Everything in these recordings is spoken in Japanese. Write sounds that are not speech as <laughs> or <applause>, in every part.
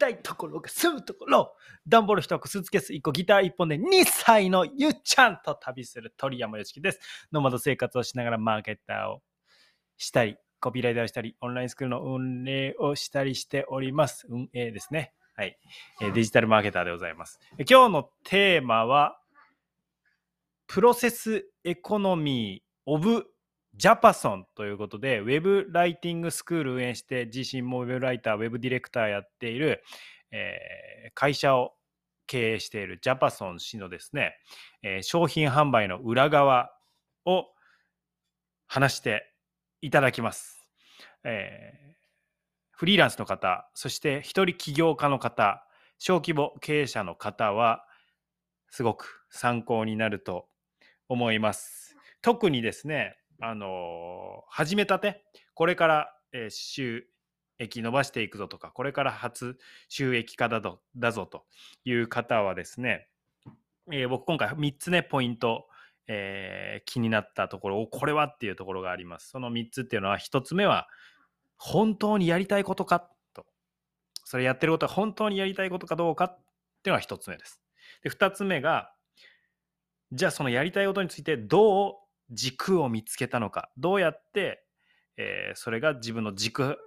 たいところが住むところ。段ボール1個スーツケース1個ギター1本で2歳のゆっちゃんと旅する鳥山よしきです。ノマド生活をしながらマーケッターをしたりコピーライターをしたりオンラインスクールの運営をしたりしております。運営ですね。はい。デジタルマーケターでございます。今日のテーマはプロセスエコノミーオブジャパソンということで、ウェブライティングスクール運営して、自身もウェブライター、ウェブディレクターやっている、えー、会社を経営しているジャパソン氏のですね、えー、商品販売の裏側を話していただきます。えー、フリーランスの方、そして一人起業家の方、小規模経営者の方は、すごく参考になると思います。特にですね、あの始めたて、これから、えー、収益伸ばしていくぞとか、これから初収益化だぞだぞという方はですね、えー、僕今回3つね、ポイント、えー、気になったところを、これはっていうところがあります。その3つっていうのは、1つ目は、本当にやりたいことかと。それやってることは本当にやりたいことかどうかっていうのが1つ目です。で、2つ目が、じゃあそのやりたいことについてどう軸を見つけたのか。どうやって、えー、それが自分の軸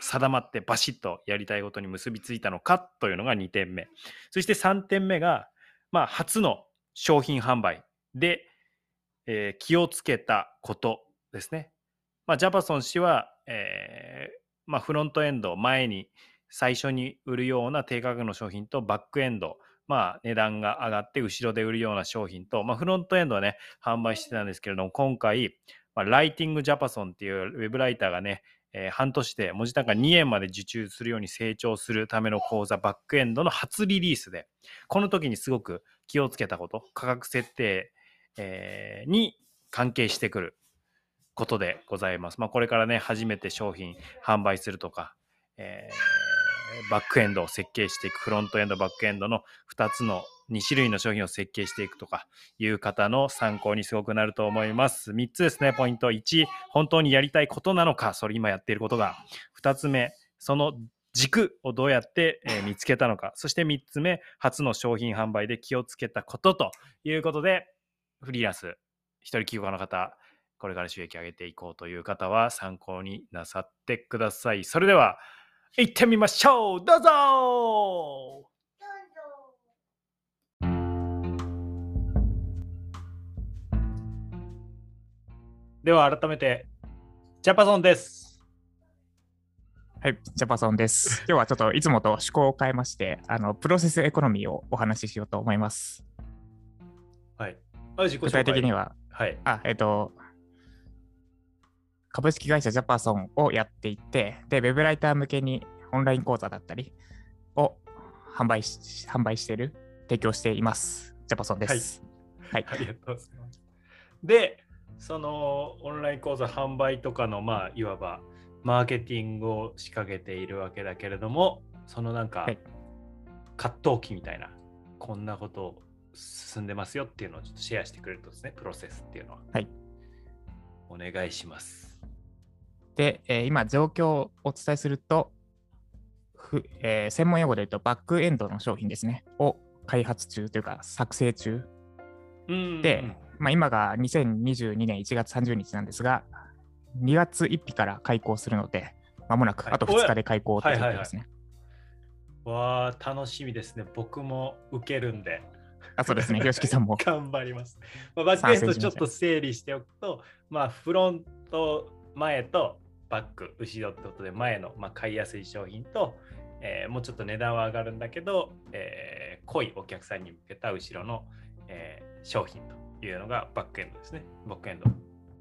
定まってバシッとやりたいことに結びついたのかというのが2点目。そして3点目が、まあ、初の商品販売で、えー、気をつけたことですね、まあ、ジャパソン氏は、えーまあ、フロントエンド前に最初に売るような低価格の商品とバックエンドまあ、値段が上がって後ろで売るような商品と、まあ、フロントエンドはね、販売してたんですけれども、今回、まあ、ライティングジャパソンっていうウェブライターがね、えー、半年で文字単価2円まで受注するように成長するための講座バックエンドの初リリースで、この時にすごく気をつけたこと、価格設定、えー、に関係してくることでございます。まあ、これからね、初めて商品販売するとか、えーバックエンドを設計していく、フロントエンド、バックエンドの2つの2種類の商品を設計していくとかいう方の参考にすごくなると思います。3つですね、ポイント。1、本当にやりたいことなのか、それ今やっていることが。2つ目、その軸をどうやって見つけたのか。そして3つ目、初の商品販売で気をつけたことということで、フリーランス、一人企業家の方、これから収益上げていこうという方は参考になさってください。それでは、行ってみましょうどうぞでは改めてジャパソンですはい、ジャパソンです。<laughs> 今日はちょっといつもと趣向を変えまして、あのプロセスエコノミーをお話ししようと思います。はい。具体的には、はい。あ、えっ、ー、と、株式会社ジャパソンをやっていて、で、ウェブライター向けにオンライン講座だったりを販売し販売している、提供しています。ジャパソンです。はい。はい、ありがとうございます。で、そのオンライン講座販売とかの、まあ、いわばマーケティングを仕掛けているわけだけれども、そのなんか、はい、葛藤期みたいな、こんなこと進んでますよっていうのをちょっとシェアしてくれるとですね、プロセスっていうのは。はい。お願いします。で、えー、今、状況をお伝えすると、ふえー、専門用語で言うと、バックエンドの商品ですね、を開発中というか、作成中。で、まあ、今が2022年1月30日なんですが、2月1日から開講するので、まもなくあと2日で開講ということですね。わあ、楽しみですね。僕も受けるんで。あそうですね、<laughs> 吉木さんも。頑張ります。まあ、バックエンドちょっと整理しておくと、まあ、フロント前とバック、後ろってことで前の、まあ、買いやすい商品と、えー、もうちょっと値段は上がるんだけど、えー、濃いお客さんに向けた後ろの、えー、商品というのがバックエンドですね。バックエンド、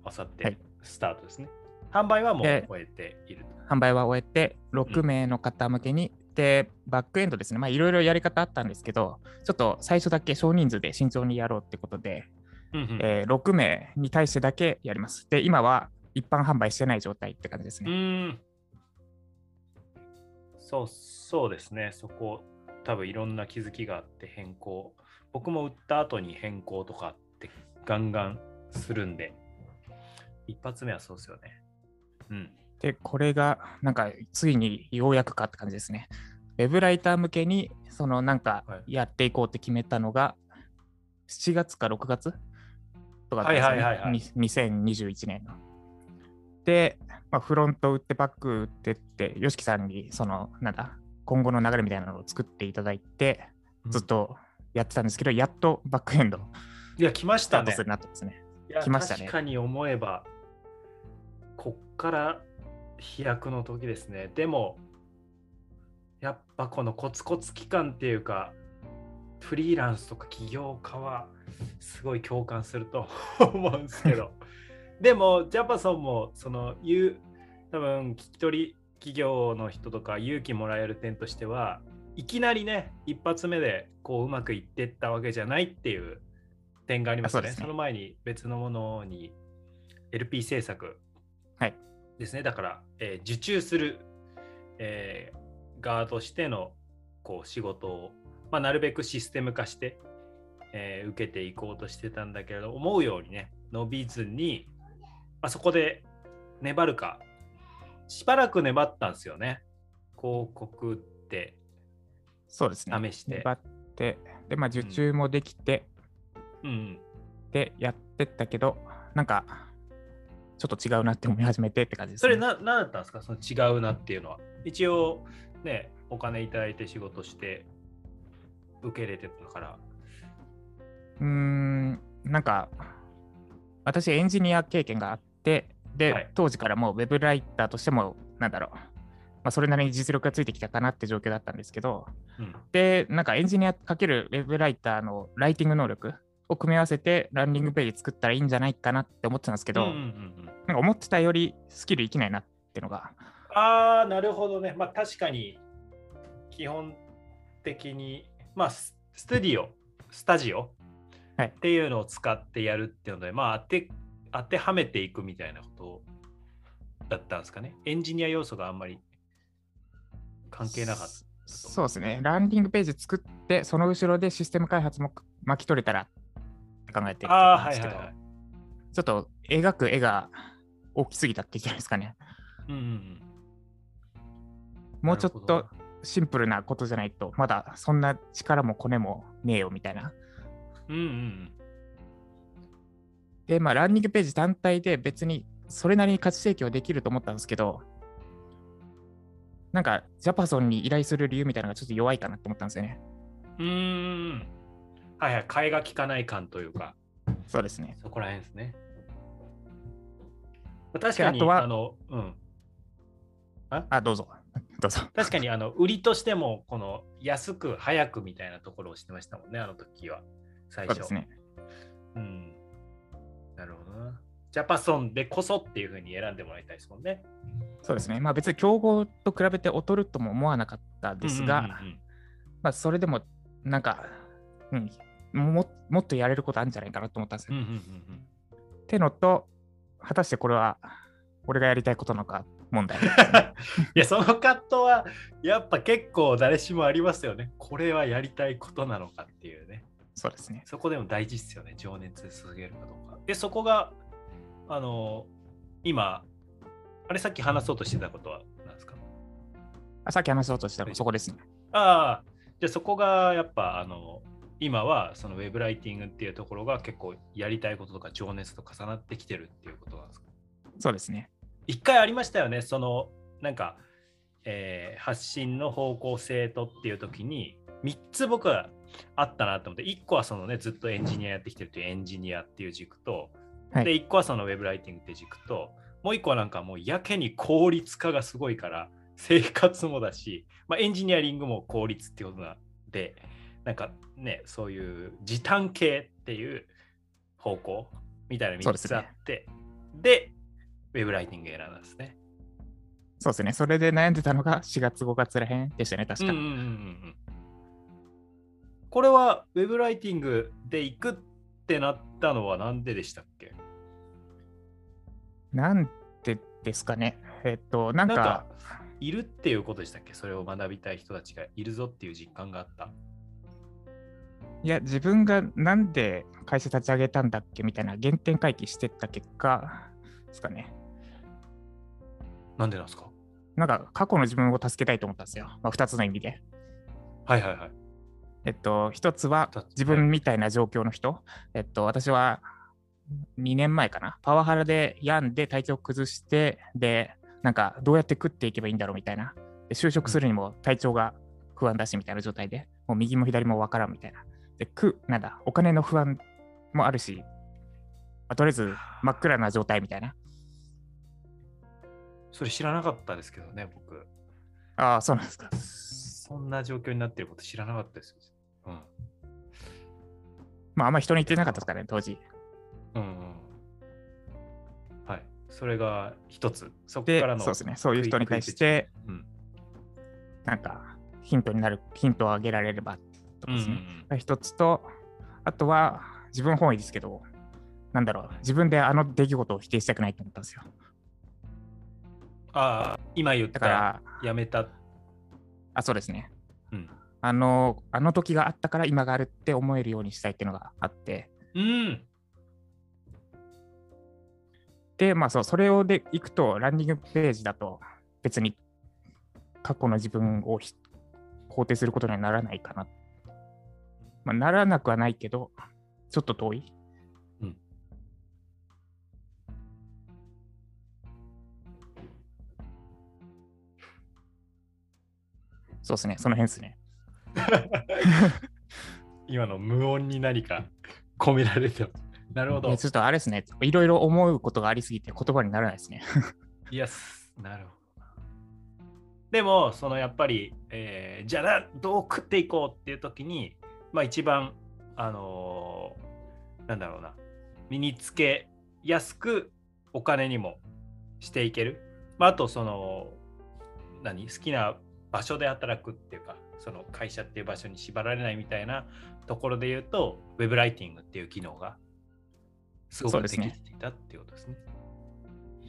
あさってスタートですね。はい、販売はもう終えている販売は終えて、6名の方向けに、うん、で、バックエンドですね。まあ、いろいろやり方あったんですけど、ちょっと最初だけ少人数で慎重にやろうってことで、うんうん、えー、6名に対してだけやります。で、今は一般販売してない状態って感じですね。そうそうですね、そこ、多分いろんな気づきがあって変更。僕も売った後に変更とかってガンガンするんで、一発目はそうですよね。うん。で、これがなんかついにようやくかって感じですね。ウェブライター向けに、そのなんかやっていこうって決めたのが、7月か6月とかね、はいはいはいはい2021年の。で、まあ、フロント売ってバック売ってって、YOSHIKI さんにその、なんだ、今後の流れみたいなのを作っていただいて、ずっとやってたんですけど、やっとバックエンドいや、来ましたねスタートす。るようになったんですね。来ましたね確かに思えば、こっから飛躍の時ですね。でも、やっぱこのコツコツ期間っていうか、フリーランスとか起業家はすごい共感すると思うんですけど、でも、ジャパソンも、その、言う、多分聞き取り企業の人とか勇気もらえる点としては、いきなりね、一発目でこううまくいってったわけじゃないっていう点がありますね。そすねの前に別のものに LP 制作はいですね。だから、えー受注する、えー側としてのこう仕事を、まあ、なるべくシステム化して、えー受けていこうとしてたんだけれど、思うようにね、伸びずに、まあ、そこで粘るか、しばらく粘ったんですよね。広告ってそうですね。試して。粘って、で、まあ、受注もできて、うん、で、やってったけど、なんか、ちょっと違うなって思い始めてって感じです、ね。それな、なんだったんですか？その違うなっていうのは。一応、ね、お金いただいて仕事して、受け入れてたから。うーん、なんか、私エンジニア経験があって、で、はい当時からもうウェブライターとしても、なんだろう、まあ、それなりに実力がついてきたかなって状況だったんですけど、うん。で、なんかエンジニアかけるウェブライターのライティング能力を組み合わせてランディングページ作ったらいいんじゃないかなって思ってたんですけど、うんうんうんうんなんか思ってたよりスキル生きないなってのが、ああ、なるほどね。まあ確かに、基本的に、まあススタディオ、スタジオはいっていうのを使ってやるっていうので、まあ当て当てはめていくみたいなことだったんですかね。エンジニア要素があんまり関係なかった。そうですね、ランディングページ作って、その後ろでシステム開発も巻き取れたらって考えてるんですけど、はいはいはい。ちょっと描く絵が大きすぎたって言ったらいいですかね。うんうんうん。もうちょっとシンプルなことじゃないと、まだそんな力もコネもねえよみたいな。うんうんうん。で、まあ、ランニングページ単体で別にそれなりに価値提供できると思ったんですけど、なんか、ジャパソンに依頼する理由みたいなのがちょっと弱いかなって思ったんですよね。うーん。はいはい。替えが利かない感というか、そうですね。そこら辺ですね。まあ確かに、あとはあの、うん。あ、どうぞ。<laughs> どうぞ。確かに、あの、売りとしても、この安く早くみたいなところをしてましたもんね、あの時は。最初。そうですね。うん。なるほどな。ジャパソンでこそっていうふうに選んでもらいたいですもんね。そうですね。まあ別に競合と比べて劣るとも思わなかったですが、うんうんうんまあそれでもなんか、うん、ももっとやれることあるんじゃないかなと思ったんですよ。うんうんうんうんってのと、果たしてこれは俺がやりたいことなのか問題。<laughs> いや、その葛藤はやっぱ結構誰しもありますよね。これはやりたいことなのかっていうね。そうですね。そこでも大事ですよね。情熱で続けるかどうか。で、そこが、あの、今、あれさっき話そうとしてたことは何ですか？あさっき話そうとしたのそこですね。ああ、じゃあそこがやっぱ、あの、今はそのウェブライティングっていうところが結構やりたいこととか情熱と重なってきてるっていうことなんですか？そうですね。一回ありましたよね、そのなんか、えー発信の方向性とっていう時に3つ僕はあったなと思って、1個はそのね、ずっとエンジニアやってきてるというエンジニアっていう軸と、はいで、1個はそのウェブライティングっていう軸と、もう1個はなんかもうやけに効率化がすごいから、生活もだし、まあ、エンジニアリングも効率っていうことなんで、なんかね、そういう時短系っていう方向みたいな3つあって、でウェブライティング選んだんですね。そうですね。それで悩んでたのが4月、5月らへんでしたね、確か。うんうんうんこれはウェブライティングで行くってなったのはなんででしたっけ？なんでですかね。えっと、なんか、なんかいるっていうことでしたっけ？それを学びたい人たちがいるぞっていう実感があった。いや、自分がなんで会社立ち上げたんだっけみたいな原点回帰してった結果ですかね。なんでなんですか？なんか過去の自分を助けたいと思ったんですよ。まあ、2つの意味で。はいはいはい。えっと、一つは自分みたいな状況の人。えっと、私は2年前かな。パワハラで病んで体調崩して、で、なんかどうやって食っていけばいいんだろうみたいな。で就職するにも体調が不安だしみたいな状態で、もう右も左もわからんみたいな。で、く、なんだ、お金の不安もあるし、まあとりあえず真っ暗な状態みたいな。それ知らなかったですけどね、僕。ああ、そうなんですか。そんな状況になってること知らなかったです。うん。まあ、あんま人に言ってなかったですからね、当時。うんうん。はい。それが一つ。そこでから、の。そうですね、そういう人に対して、うん。なんかヒントになる、ヒントをあげられればとかですね。うんが一つと、あとは自分本位ですけど、なんだろう、自分であの出来事を否定したくないと思ったんですよ。ああ、今言っただから、やめた。あ、そうですね。うん。あの、あの時があったから今があるって思えるようにしたいっていうのがあって、うん。で、まあそう、それをでいくと、ランディングページだと別に過去の自分をひ肯定することにはならないかな。まあ、ならなくはないけど、ちょっと遠い。うんそうですね、その辺ですね。<laughs> 今の無音に何か込められてなるほど。ちょっとあれですね、いろいろ思うことがありすぎて言葉にならないですね。いや、すなるほどな。でも、そのやっぱり、えーじゃあなどう食っていこうっていう時に、まあ一番、あのーなんだろうな、身につけやすくお金にもしていける。まあ、あと、その、何？好きな場所で働くっていうか、その会社っていう場所に縛られないみたいなところで言うと、ウェブライティングっていう機能がすごくできていたっていうことですね。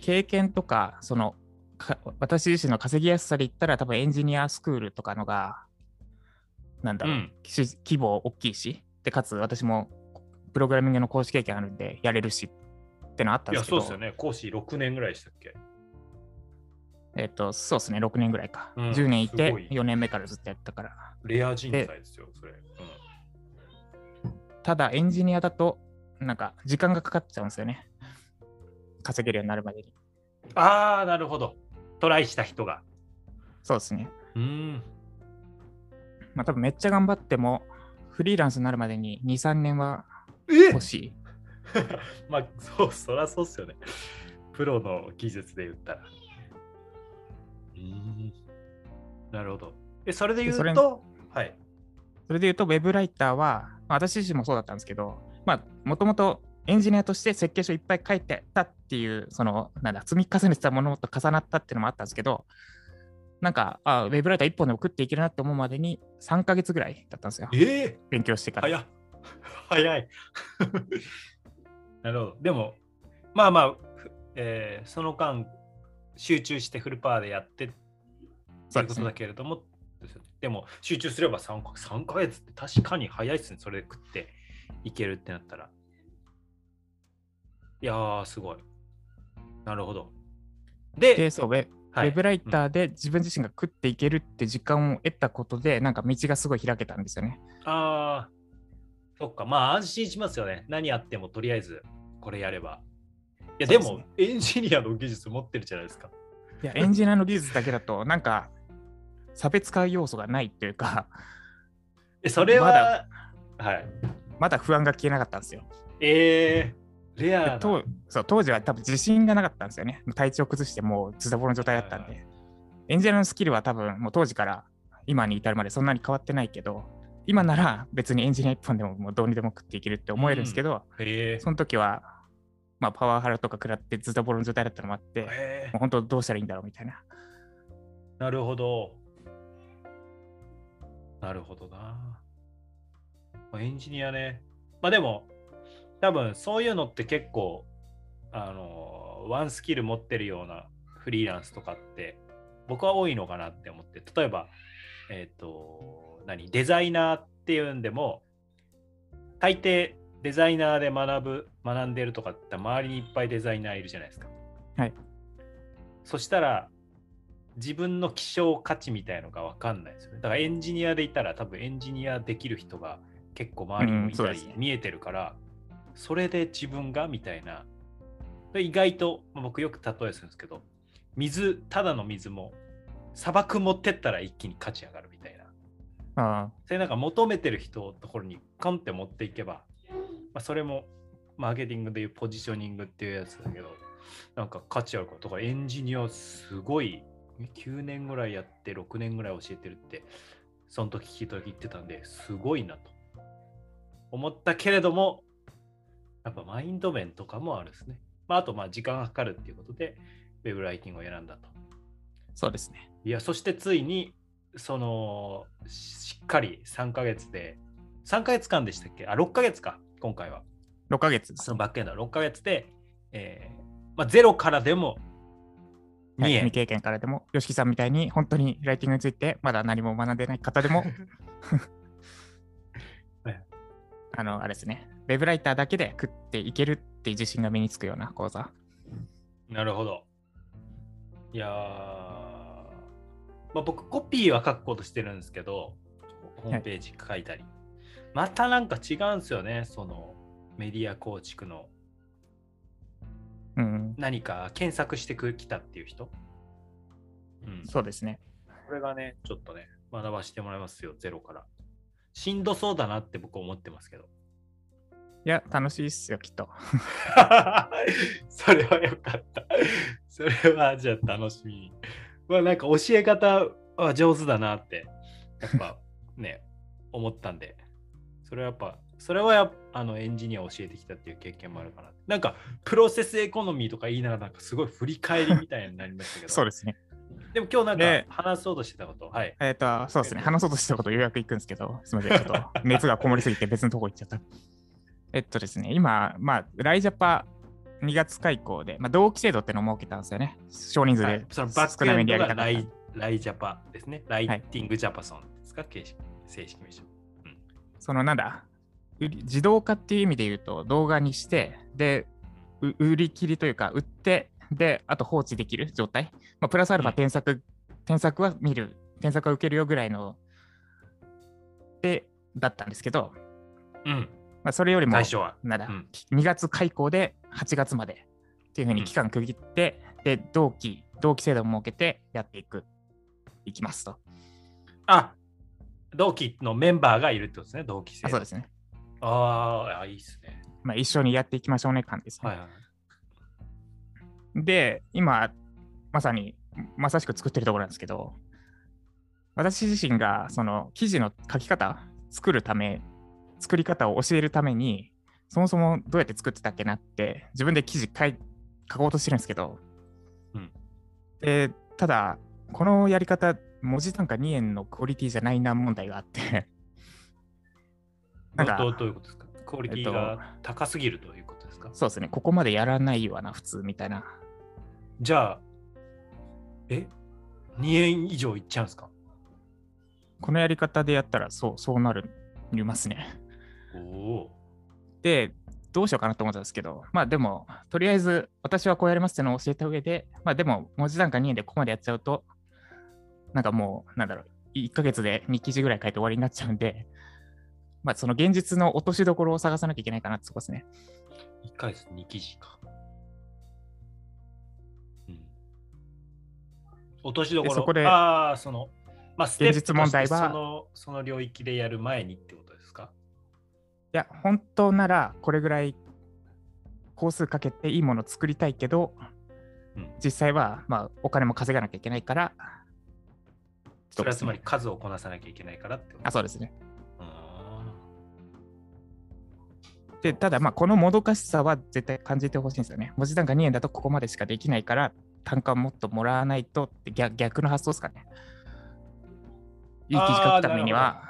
経験とか、その、か私自身の稼ぎやすさで言ったら、多分エンジニアスクールとかのが、なんだろう、うんし規模大きいし、で、かつ私もプログラミングの講師経験あるんで、やれるしってのあったんいや、ですけど、そうですよね。講師6年ぐらいでしたっけ？えっ、と、そうですね、6年ぐらいか。うん10年いてすごい、4年目からずっとやったから。レア人材ですよ、それ。ただ、エンジニアだと、なんか、時間がかかっちゃうんですよね。稼げるようになるまでに。ああ、なるほど。トライした人が。そうですね。うん。まあ、多分めっちゃ頑張っても、フリーランスになるまでに2、3年はえ欲しい。<laughs> まあ、そう、そらそうっすよね。プロの技術で言ったら。うん。なるほど。え、それで言うれと、はい。それで言うと、ウェブライターは、まあ私自身もそうだったんですけど、まあ、もともとエンジニアとして設計書いっぱい書いてたっていう、その、なんだ、積み重ねてたものと重なったっていうのもあったんですけど、なんか、あウェブライター一本でも食っていけるなって思うまでに3ヶ月ぐらいだったんですよ。ええ勉強してから。早っ。早い。<laughs> なるほど。でも、まあまあ、ふえーその間、集中してフルパワーでやってってそですねいううことだけれども、でねでも集中すれば3か3ヶ月って確かに早いですね、それで食っていけるってなったら。いやー、すごい。なるほど。で、で、そう、ウェはいウェブライターで自分自身が食っていけるって時間を得たことで、なんか道がすごい開けたんですよね。ああ、そっか、まあ安心しますよね。何やってもとりあえずこれやれば。いや、でもエンジニアの技術持ってるじゃないですか。いや、エンジニアの技術だけだと、なんか、差別化要素がないっていうか、え、それは、はい。まだ不安が消えなかったんですよ。えー、レアそう当時は多分自信がなかったんですよね。体調崩してもうズタボロの状態だったんはいで。エンジニアのスキルは多分もう当時から今に至るまでそんなに変わってないけど、今なら別にエンジニア一本でももうどうにでも食っていけるって思えるんですけど、へえその時は、まあ、パワハラとか食らってズタボロの状態だったのもあって、もへう本当どうしたらいいんだろうみたいな。ーなるほど。なるほどな。まあエンジニアね。まあでも、多分そういうのって結構、あの、ワンスキル持ってるようなフリーランスとかって、僕は多いのかなって思って、例えば、えっ、と、何、デザイナーっていうんでも、大抵デザイナーで学ぶ、学んでるとかって周りにいっぱいデザイナーいるじゃないですか。はい。そしたら、自分の希少価値みたいのが分かんないですよね。だからエンジニアでいたら多分エンジニアできる人が結構周りにいたり見えてるから、それで自分がみたいな。意外と、まあ、僕よく例えするんですけど、水、ただの水も砂漠持ってったら一気に価値上がるみたいな。ああそれなんか求めてる人のところにコンって持っていけば、まあ、それもマーケティングでいうポジショニングっていうやつだけど、なんか価値あるから、とかエンジニアすごい9年ぐらいやって6年ぐらい教えてるって、その時聞いた時言ってたんで、すごいなと思ったけれども、やっぱマインド面とかもあるんですね。まあ、あと、まあ時間がかかるっていうことで、ウェブライティングを選んだと。そうですね。いや、そしてついに、その、しっかり3ヶ月で、3ヶ月間でしたっけ？あ、6ヶ月か、今回は。6ヶ月。そのバックエンド6ヶ月で、えーまあ、ゼロからでも2円、はい、未経験からでも、吉木さんみたいに本当にライティングについてまだ何も学んでない方でも。<laughs> <laughs> あの、あれですね、ウェブライターだけで食っていけるっていう自信が身につくような講座。なるほど。いやまあ、僕コピーは書くことしてるんですけど、ホームページ書いたり。はい、またなんか違うんですよね、そのメディア構築の何か検索してきたっていう人、うん、そうですね。これがね、ちょっとね、学ばせてもらいますよ、ゼロから。しんどそうだなって僕思ってますけど。いや、楽しいっすよ、きっと。<laughs> それはよかった。それはじゃあ楽しみ。まあなんか教え方は上手だなって、やっぱね、思ったんで、それはやっぱそれはやあのエンジニアを教えてきたっていう経験もあるかな。なんか、プロセスエコノミーとか言いながら、なんかすごい振り返りみたいになりましたけど。そうですね。でも今日なんか話そうとしてたこと？はい。えっ、ー、と、そうですね。話そうとしてたことようやくいくんですけど、すみません。ちょっと <laughs> 熱がこもりすぎて別のとこ行っちゃった。えっとですね、今、まあ、ライジャパ2月開校で、まあ、同期制度ってのを設けたんですよね。少人数で、そのバックエンドがライライジャパですね。ライティングジャパソンですか、はい、正式名称。うん、そのなんだ、自動化っていう意味で言うと動画にしてで売り切りというか売ってであと放置できる状態、まあ、プラスアルファ添削、うん、添削は見る添削は受けるよぐらいのでだったんですけど、うん。まあ、それよりもなら、うん、2月開校で8月までっていうふうに期間区切って、うん、で同期同期制度を設けてやっていくいきますと。あ同期のメンバーがいるってことですね同期制度。そうですねああ、いいっすね。まあ、一緒にやっていきましょうね感ですね。はいはい、で、今、まさに、まさしく作ってるところなんですけど、私自身がその記事の書き方、作るため、作り方を教えるために、そもそもどうやって作ってたっけなって、自分で記事書い書こうとしてるんですけど、うん、でただ、このやり方、文字単価2円のクオリティじゃないな問題があってなんかどういうことですか？クオリティが高すぎるということですか、そうですね。ここまでやらないわな、普通みたいな。じゃあ、え ?2 円以上いっちゃうんですか？このやり方でやったらそうそうなるりますね。おで、どうしようかなと思ったんですけど、まあでも、とりあえず私はこうやりますってのを教えた上で、まあでも、文字単価2円でここまでやっちゃうと、なんかもう、なんだろう、1ヶ月で2記事ぐらい書いて終わりになっちゃうんで、まあ、その現実の落としどころを探さなきゃいけないかなってとこですね。1回です2記事か。うん。落としどころ。そこで、ああ、その、まあ、ステ現実問題はそのその領域でやる前にってことですか？いや、本当ならこれぐらい工数かけていいものを作りたいけど、うん、実際は、まあ、お金も稼がなきゃいけないから、それはつまり数をこなさなきゃいけないからってことあそうですね。で、ただ、まあ、このもどかしさは絶対感じてほしいんですよね。文字単価2円だとここまでしかできないから、単価をもっともらわないとって逆逆の発想ですかね。いい記事書くためには、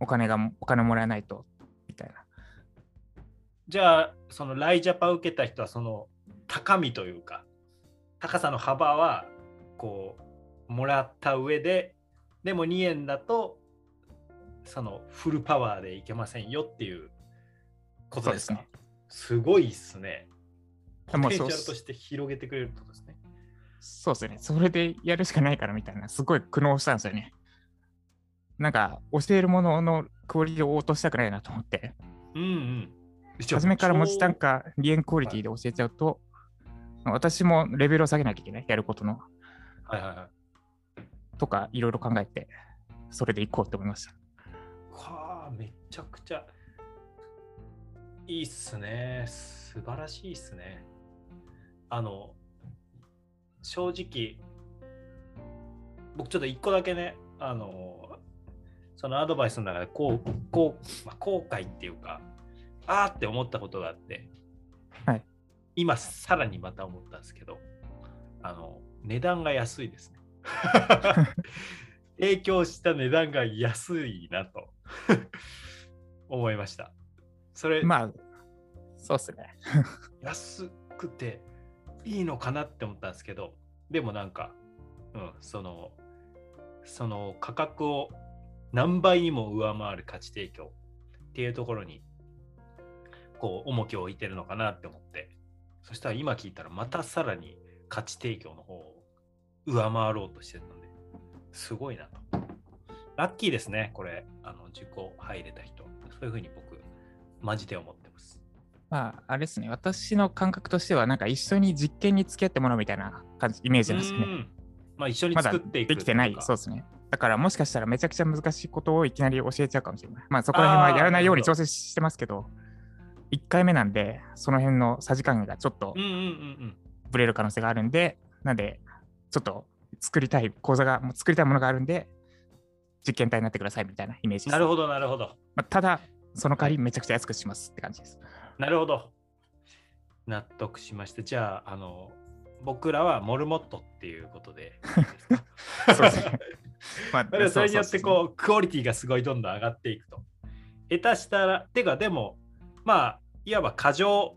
お金が、お金もらえないと、みたいな。じゃあ、そのライジャパ受けた人は、その高みというか、高さの幅は、こう、もらった上で、でも2円だと、そのフルパワーでいけませんよっていうことですか？すごいっすね。ポテンシャルとして広げてくれるってことですね。そうですね。それでやるしかないからみたいな、すごい苦悩したんですよね。なんか、教えるもののクオリティを落としたくないなと思って。うんうん。初めから文字単価、リエンクオリティで教えちゃうと、はい、私もレベルを下げなきゃいけない、やることの。はいはいはい。とか、いろいろ考えて、それでいこうって思いました。いいっすね。素晴らしいっすね。あの、正直、僕ちょっと一個だけね、あの、そのアドバイスの中でこう、こう、まあ、後悔っていうか、あーって思ったことがあって、はい、今さらにまた思ったんですけど、あの、値段が安いですね。<laughs> 影響した値段が安いなと思いました。それ、まあ、そうっすね。<laughs> 安くていいのかなって思ったんですけど、でもなんか、うん、その、その価格を何倍にも上回る価値提供っていうところに、こう、重きを置いてるのかなって思って、そしたら今聞いたらまたさらに価値提供の方を上回ろうとしてたんで、すごいなと。ラッキーですね、これ、あの、受講入れた人。そういうふうに僕、マジで思ってます。まあ、あれですね、私の感覚としては、なんか一緒に実験に付き合ってもらうみたいな感じ、イメージなんですよね。まあ、一緒に作っていくできてない、そうですね。だからもしかしたらめちゃくちゃ難しいことをいきなり教えちゃうかもしれない。まあそこら辺はやらないように調整してますけど、1回目なんで、その辺のさじ加減がちょっとぶれる可能性があるんで、なんで、ちょっと作りたい講座が、もう作りたいものがあるんで、実験体になってくださいみたいなイメージです。なるほど、なるほど。まあ、ただ、その代わりめちゃくちゃ安くしますって感じです。なるほど。納得しました。じゃあ、あの、僕らはモルモットっていうことで <laughs> そうですね。まあ、<laughs> それによってこうクオリティがすごいどんどん上がっていくと。下手したら、てかでも、まあ、いわば過剰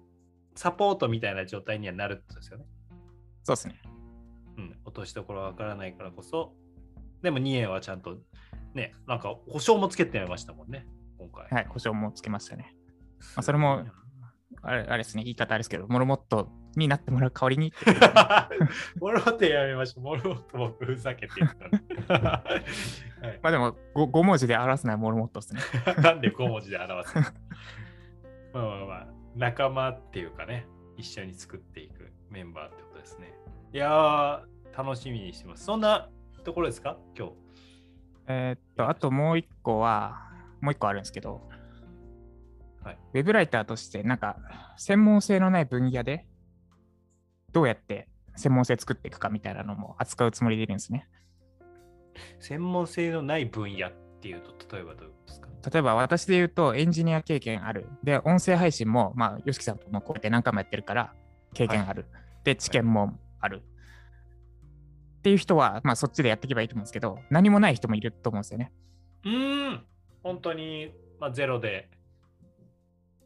サポートみたいな状態にはなるってことですよね。そうですね。うん、落としどころわからないからこそ、でも2円はちゃんとね、なんか保証もつけてましたもんね、今回。はい、保証もつけましたね。まあ、それも、あれあれですね、言い方あれですけど、モルモットになってもらう代わりに。モルモットやめましょう。モルモット僕ふざけて言った <laughs> はい、まあでも5、5文字で表すのはモルモットですね。<laughs> なんで5文字で表すの？<laughs> まあまあまあ、仲間っていうかね、一緒に作っていくメンバーってことですね。いやー、楽しみにしてます。そんなところですか？今日。えー、っと、あともう一個は、もう一個あるんですけど、はい、ウェブライターとして、なんか、専門性のない分野で、どうやって専門性作っていくかみたいなのも扱うつもりでいるんですね。専門性のない分野っていうと、例えばどうですか？例えば私で言うとエンジニア経験ある。で、音声配信も、まあ、吉木さんともこうやって何回もやってるから経験ある。はい、で、知見もある。っていう人は、まあ、そっちでやっていけばいいと思うんですけど、何もない人もいると思うんですよね。うん、本当に、まあ、ゼロで、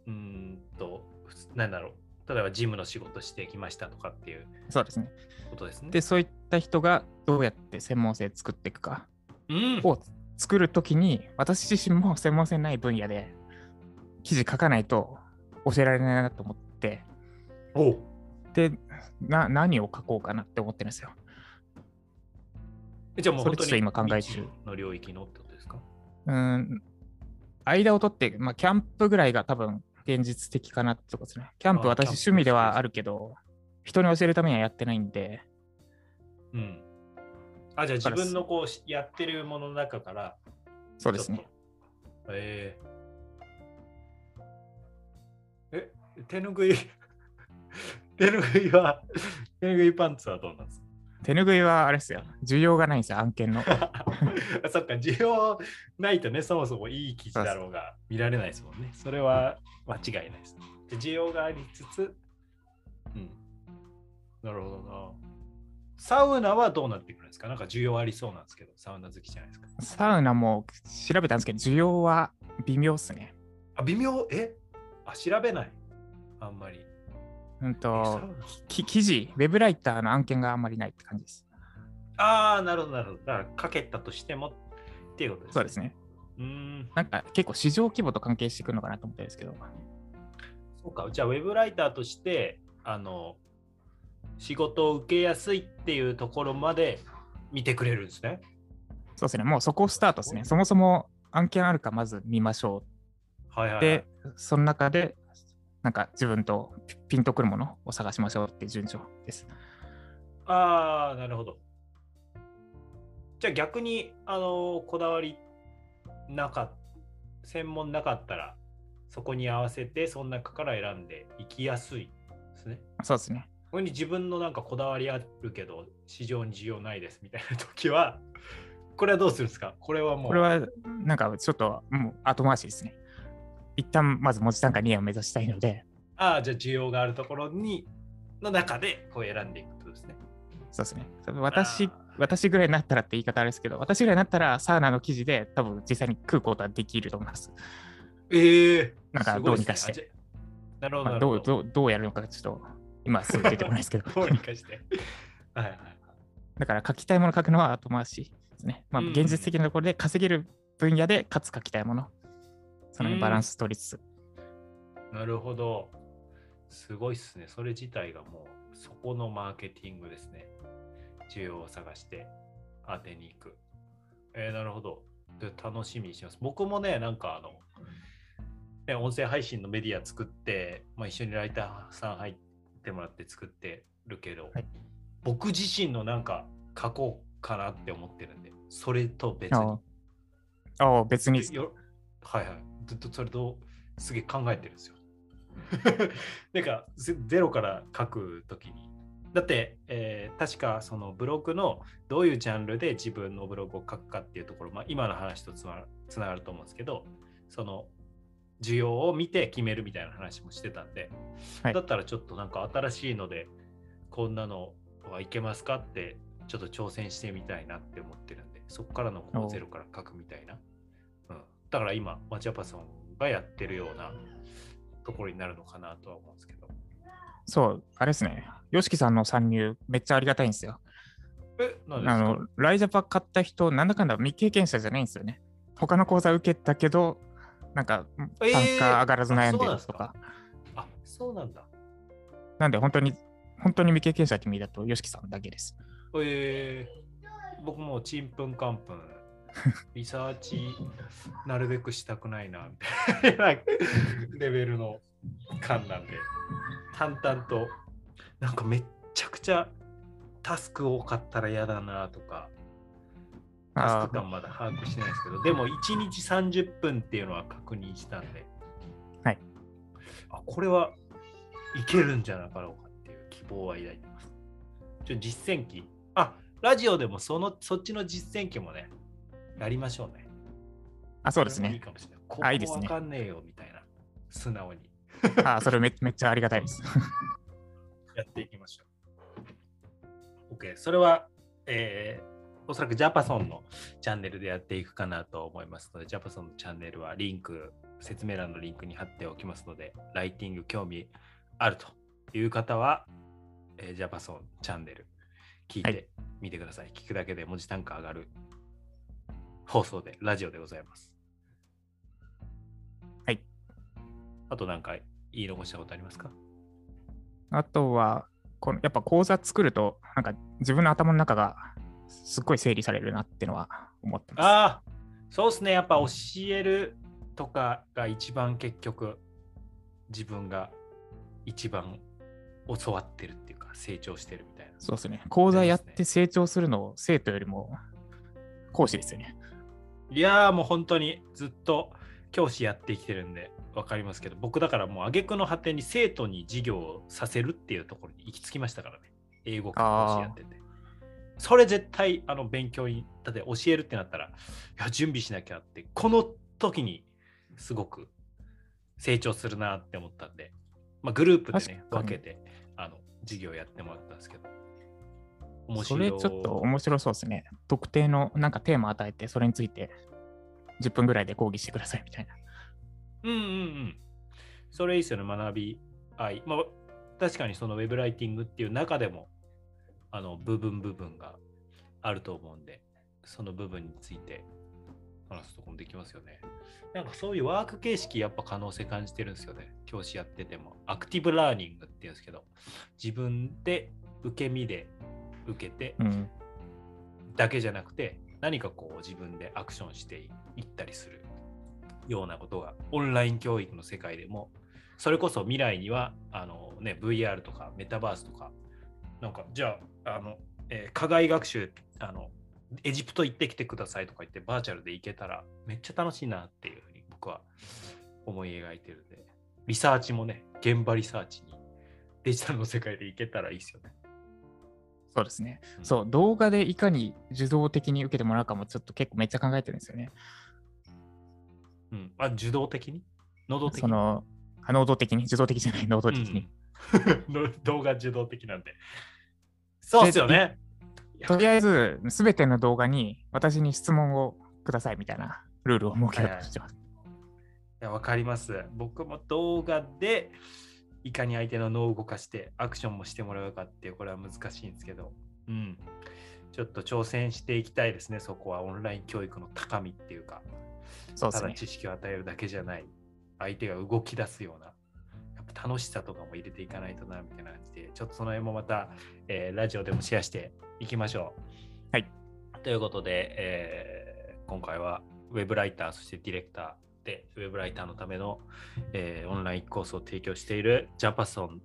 うんと、なんだろう、例えばジムの仕事してきましたとかっていうそうですね。ことですね。で、そういった人がどうやって専門性作っていくかを作るときに、私自身も専門性ない分野で記事書かないと教えられないなと思って、でな、何を書こうかなって思ってるんですよ。じゃあもう本当に今考え中の領域のってことですか？うん、間を取って、まあ、キャンプぐらいが多分現実的かなってとこですね。キャンプ私趣味ではあるけど、人に教えるためにはやってないんで。うん。あ、じゃあ自分のこうやってるものの中から。そうですね。えー、え、手ぬぐい <laughs> 手ぬぐいは、手ぬぐいパンツはどうなんですか？手ぬぐいはあれですよ。需要がないんですよ、案件の。<laughs> そっか、需要ないとね、そもそもいい記事だろうが見られないですもんね。それは間違いないです。で需要がありつつ、うん。なるほどな。サウナはどうなってくるんですか？なんか需要ありそうなんですけど、サウナ好きじゃないですか。サウナも調べたんですけど、需要は微妙っすね。あ、微妙？え？あ、調べないあんまり。うんと、記事、ウェブライターの案件があんまりないって感じです。ああ、なるほど、なるほど。だから、かけたとしてもっていうことですね。そうですね。うんなんか結構市場規模と関係してくるのかなと思ったんですけど。そうか、じゃあ、ウェブライターとして、あの、仕事を受けやすいっていうところまで見てくれるんですね。そうですね。もうそこをスタートですね。そもそも案件あるかまず見ましょう。はいはい、はい、で、その中で、なんか自分とピンとくるものを探しましょうっていう順序です。ああ、なるほど。じゃあ逆に、あの、こだわりなか専門なかったら、そこに合わせて、その中から選んでいきやすいですね。そうですね。ここに自分のなんかこだわりあるけど、市場に需要ないですみたいな時は、これはどうするんですか？これはもう。これはなんかちょっともう後回しですね。一旦まず文字単価2を目指したいので。ああ、じゃあ需要があるところに、の中でこう選んでいくとですね。そうですね。私、私ぐらいになったらって言い方あれですけど、私ぐらいになったらサウナの記事で多分実際に食うことはできると思います。ええー、なんかどうにかして。なるほど、まあ、どうどう。どうやるのかちょっと今すぐ出てこないですけど。<laughs> どうにかして。はいはい。だから書きたいもの書くのは後回しですね。まあ、現実的なところで稼げる分野でかつ書きたいもの。そのバランス取りつつ。なるほど。すごいっすね。それ自体がもうそこのマーケティングですね。需要を探して当てに行く。えー、なるほど。で楽しみにします。僕もね、なんかあの、ね、音声配信のメディア作って、まあ、一緒にライターさん入ってもらって作ってるけど、はい、僕自身のなんか書こうかなって思ってるんで、それと別に。ああ、別に。はいはい。ずっとそれとすげえ考えてるんですよ。<laughs> なんかゼロから書くときに。だって、えー、確かそのブログのどういうジャンルで自分のブログを書くかっていうところ、まあ、今の話とつながると思うんですけど、その需要を見て決めるみたいな話もしてたんで、はい、だったらちょっとなんか新しいのでこんなのはいけますかってちょっと挑戦してみたいなって思ってるんで、そこからのこうゼロから書くみたいな。うん、だから今、マチャパソンがやってるようなところになるのかなとは思うんですけど。そう、あれですね。YOSHIKI さんの参入、めっちゃありがたいんですよ。え、なんであの、ライジャパ買った人、なんだかんだ未経験者じゃないんですよね。他の講座受けたけど、なんか、単価上がらず悩んでるとか。えー、あ、そうなんだ。なんで、本当に、本当に未経験者って意味だと、YOSHIKI さんだけです。えー、僕もちんぷんかんぷん、<laughs> リサーチなるべくしたくないな、みたいな <laughs> レベルの感なんで。淡々と、なんかめっちゃくちゃタスク多かったら嫌だなとか、タスク感まだ把握してないですけど、でも1日30分っていうのは確認したんで、はい。あ、これはいけるんじゃなかろうかっていう希望は抱いてます。ちょ実践機、あ、ラジオでもそのそっちの実践機もね、やりましょうね。あ、そうですね。いいかもしれない。ここわかんねえよみたいな、素直に。<laughs> あそれめめっちゃありがたいです。<laughs> やっていきましょう。OK、それは、えー、おそらくジャパソンのチャンネルでやっていくかなと思いますので、ジャパソンのチャンネルはリンク、説明欄のリンクに貼っておきますので、ライティング興味あるという方は、えー、ジャパソンチャンネル聞いてみてください。はい、聞くだけで文字単価上がる放送で、ラジオでございます。あとなんか言い残したことありますか？あとは、このやっぱ講座作ると、なんか自分の頭の中がすっごい整理されるなってのは思ってます。ああ、そうですね。やっぱ教えるとかが一番結局自分が一番教わってるっていうか成長してるみたいな。そうですね。講座やって成長するのを生徒よりも講師ですよね。いやーもう本当にずっと教師やってきてるんで分かりますけど、僕だからもう挙句の果てに生徒に授業をさせるっていうところに行き着きましたからね。英語講師やってて。それ絶対あの勉強に、だって教えるってなったら、いや、準備しなきゃって、この時にすごく成長するなって思ったんで、まあ、グループでね、分けてあの授業やってもらったんですけど。面白いそれちょっと面白そうですね。特定のなんかテーマ与えて、それについて10分ぐらいで講義してくださいみたいな。うんうんうん。それいいですよね、学び合い。まあ、確かにそのウェブライティングっていう中でも、あの、部分部分があると思うんで、その部分について話すとこもできますよね。なんかそういうワーク形式やっぱ可能性感じてるんですよね。教師やってても。アクティブラーニングっていうんですけど、自分で受け身で受けて、うん。だけじゃなくて何かこう自分でアクションしていったりするようなことがオンライン教育の世界でもそれこそ未来にはあの、ね、VR とかメタバースとかなんかじゃああの、えー課外学習あのエジプト行ってきてくださいとか言ってバーチャルで行けたらめっちゃ楽しいなっていうふうに僕は思い描いてるんでリサーチもね現場リサーチにデジタルの世界で行けたらいいですよね。そうですね。うんそう、動画でいかに受動的に受けてもらうかもちょっと結構めっちゃ考えてるんですよね。うん、あ受動的に？能動的に？その、あ能動的に、受動的じゃない、能動的に。う <laughs> んの動画受動的なんで。そうっすよね。とりあえず、すべての動画に私に質問をくださいみたいなルールを設けようとしてます。いや、わかります。僕も動画でいかに相手の脳を動かしてアクションもしてもらうかっていう、これは難しいんですけど、うん。ちょっと挑戦していきたいですね、そこはオンライン教育の高みっていうか、そうね。ただ知識を与えるだけじゃない、相手が動き出すような、やっぱ楽しさとかも入れていかないとな、みたいな感じで、ちょっとその辺もまた、えーラジオでもシェアしていきましょう。はい。ということで、えー今回はウェブライター、そしてディレクターで、ウェブライターのための、えーオンラインコースを提供しているジャパソン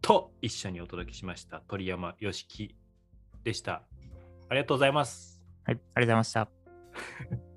と一緒にお届けしました鳥山よしきでした。ありがとうございます。はい、ありがとうございました。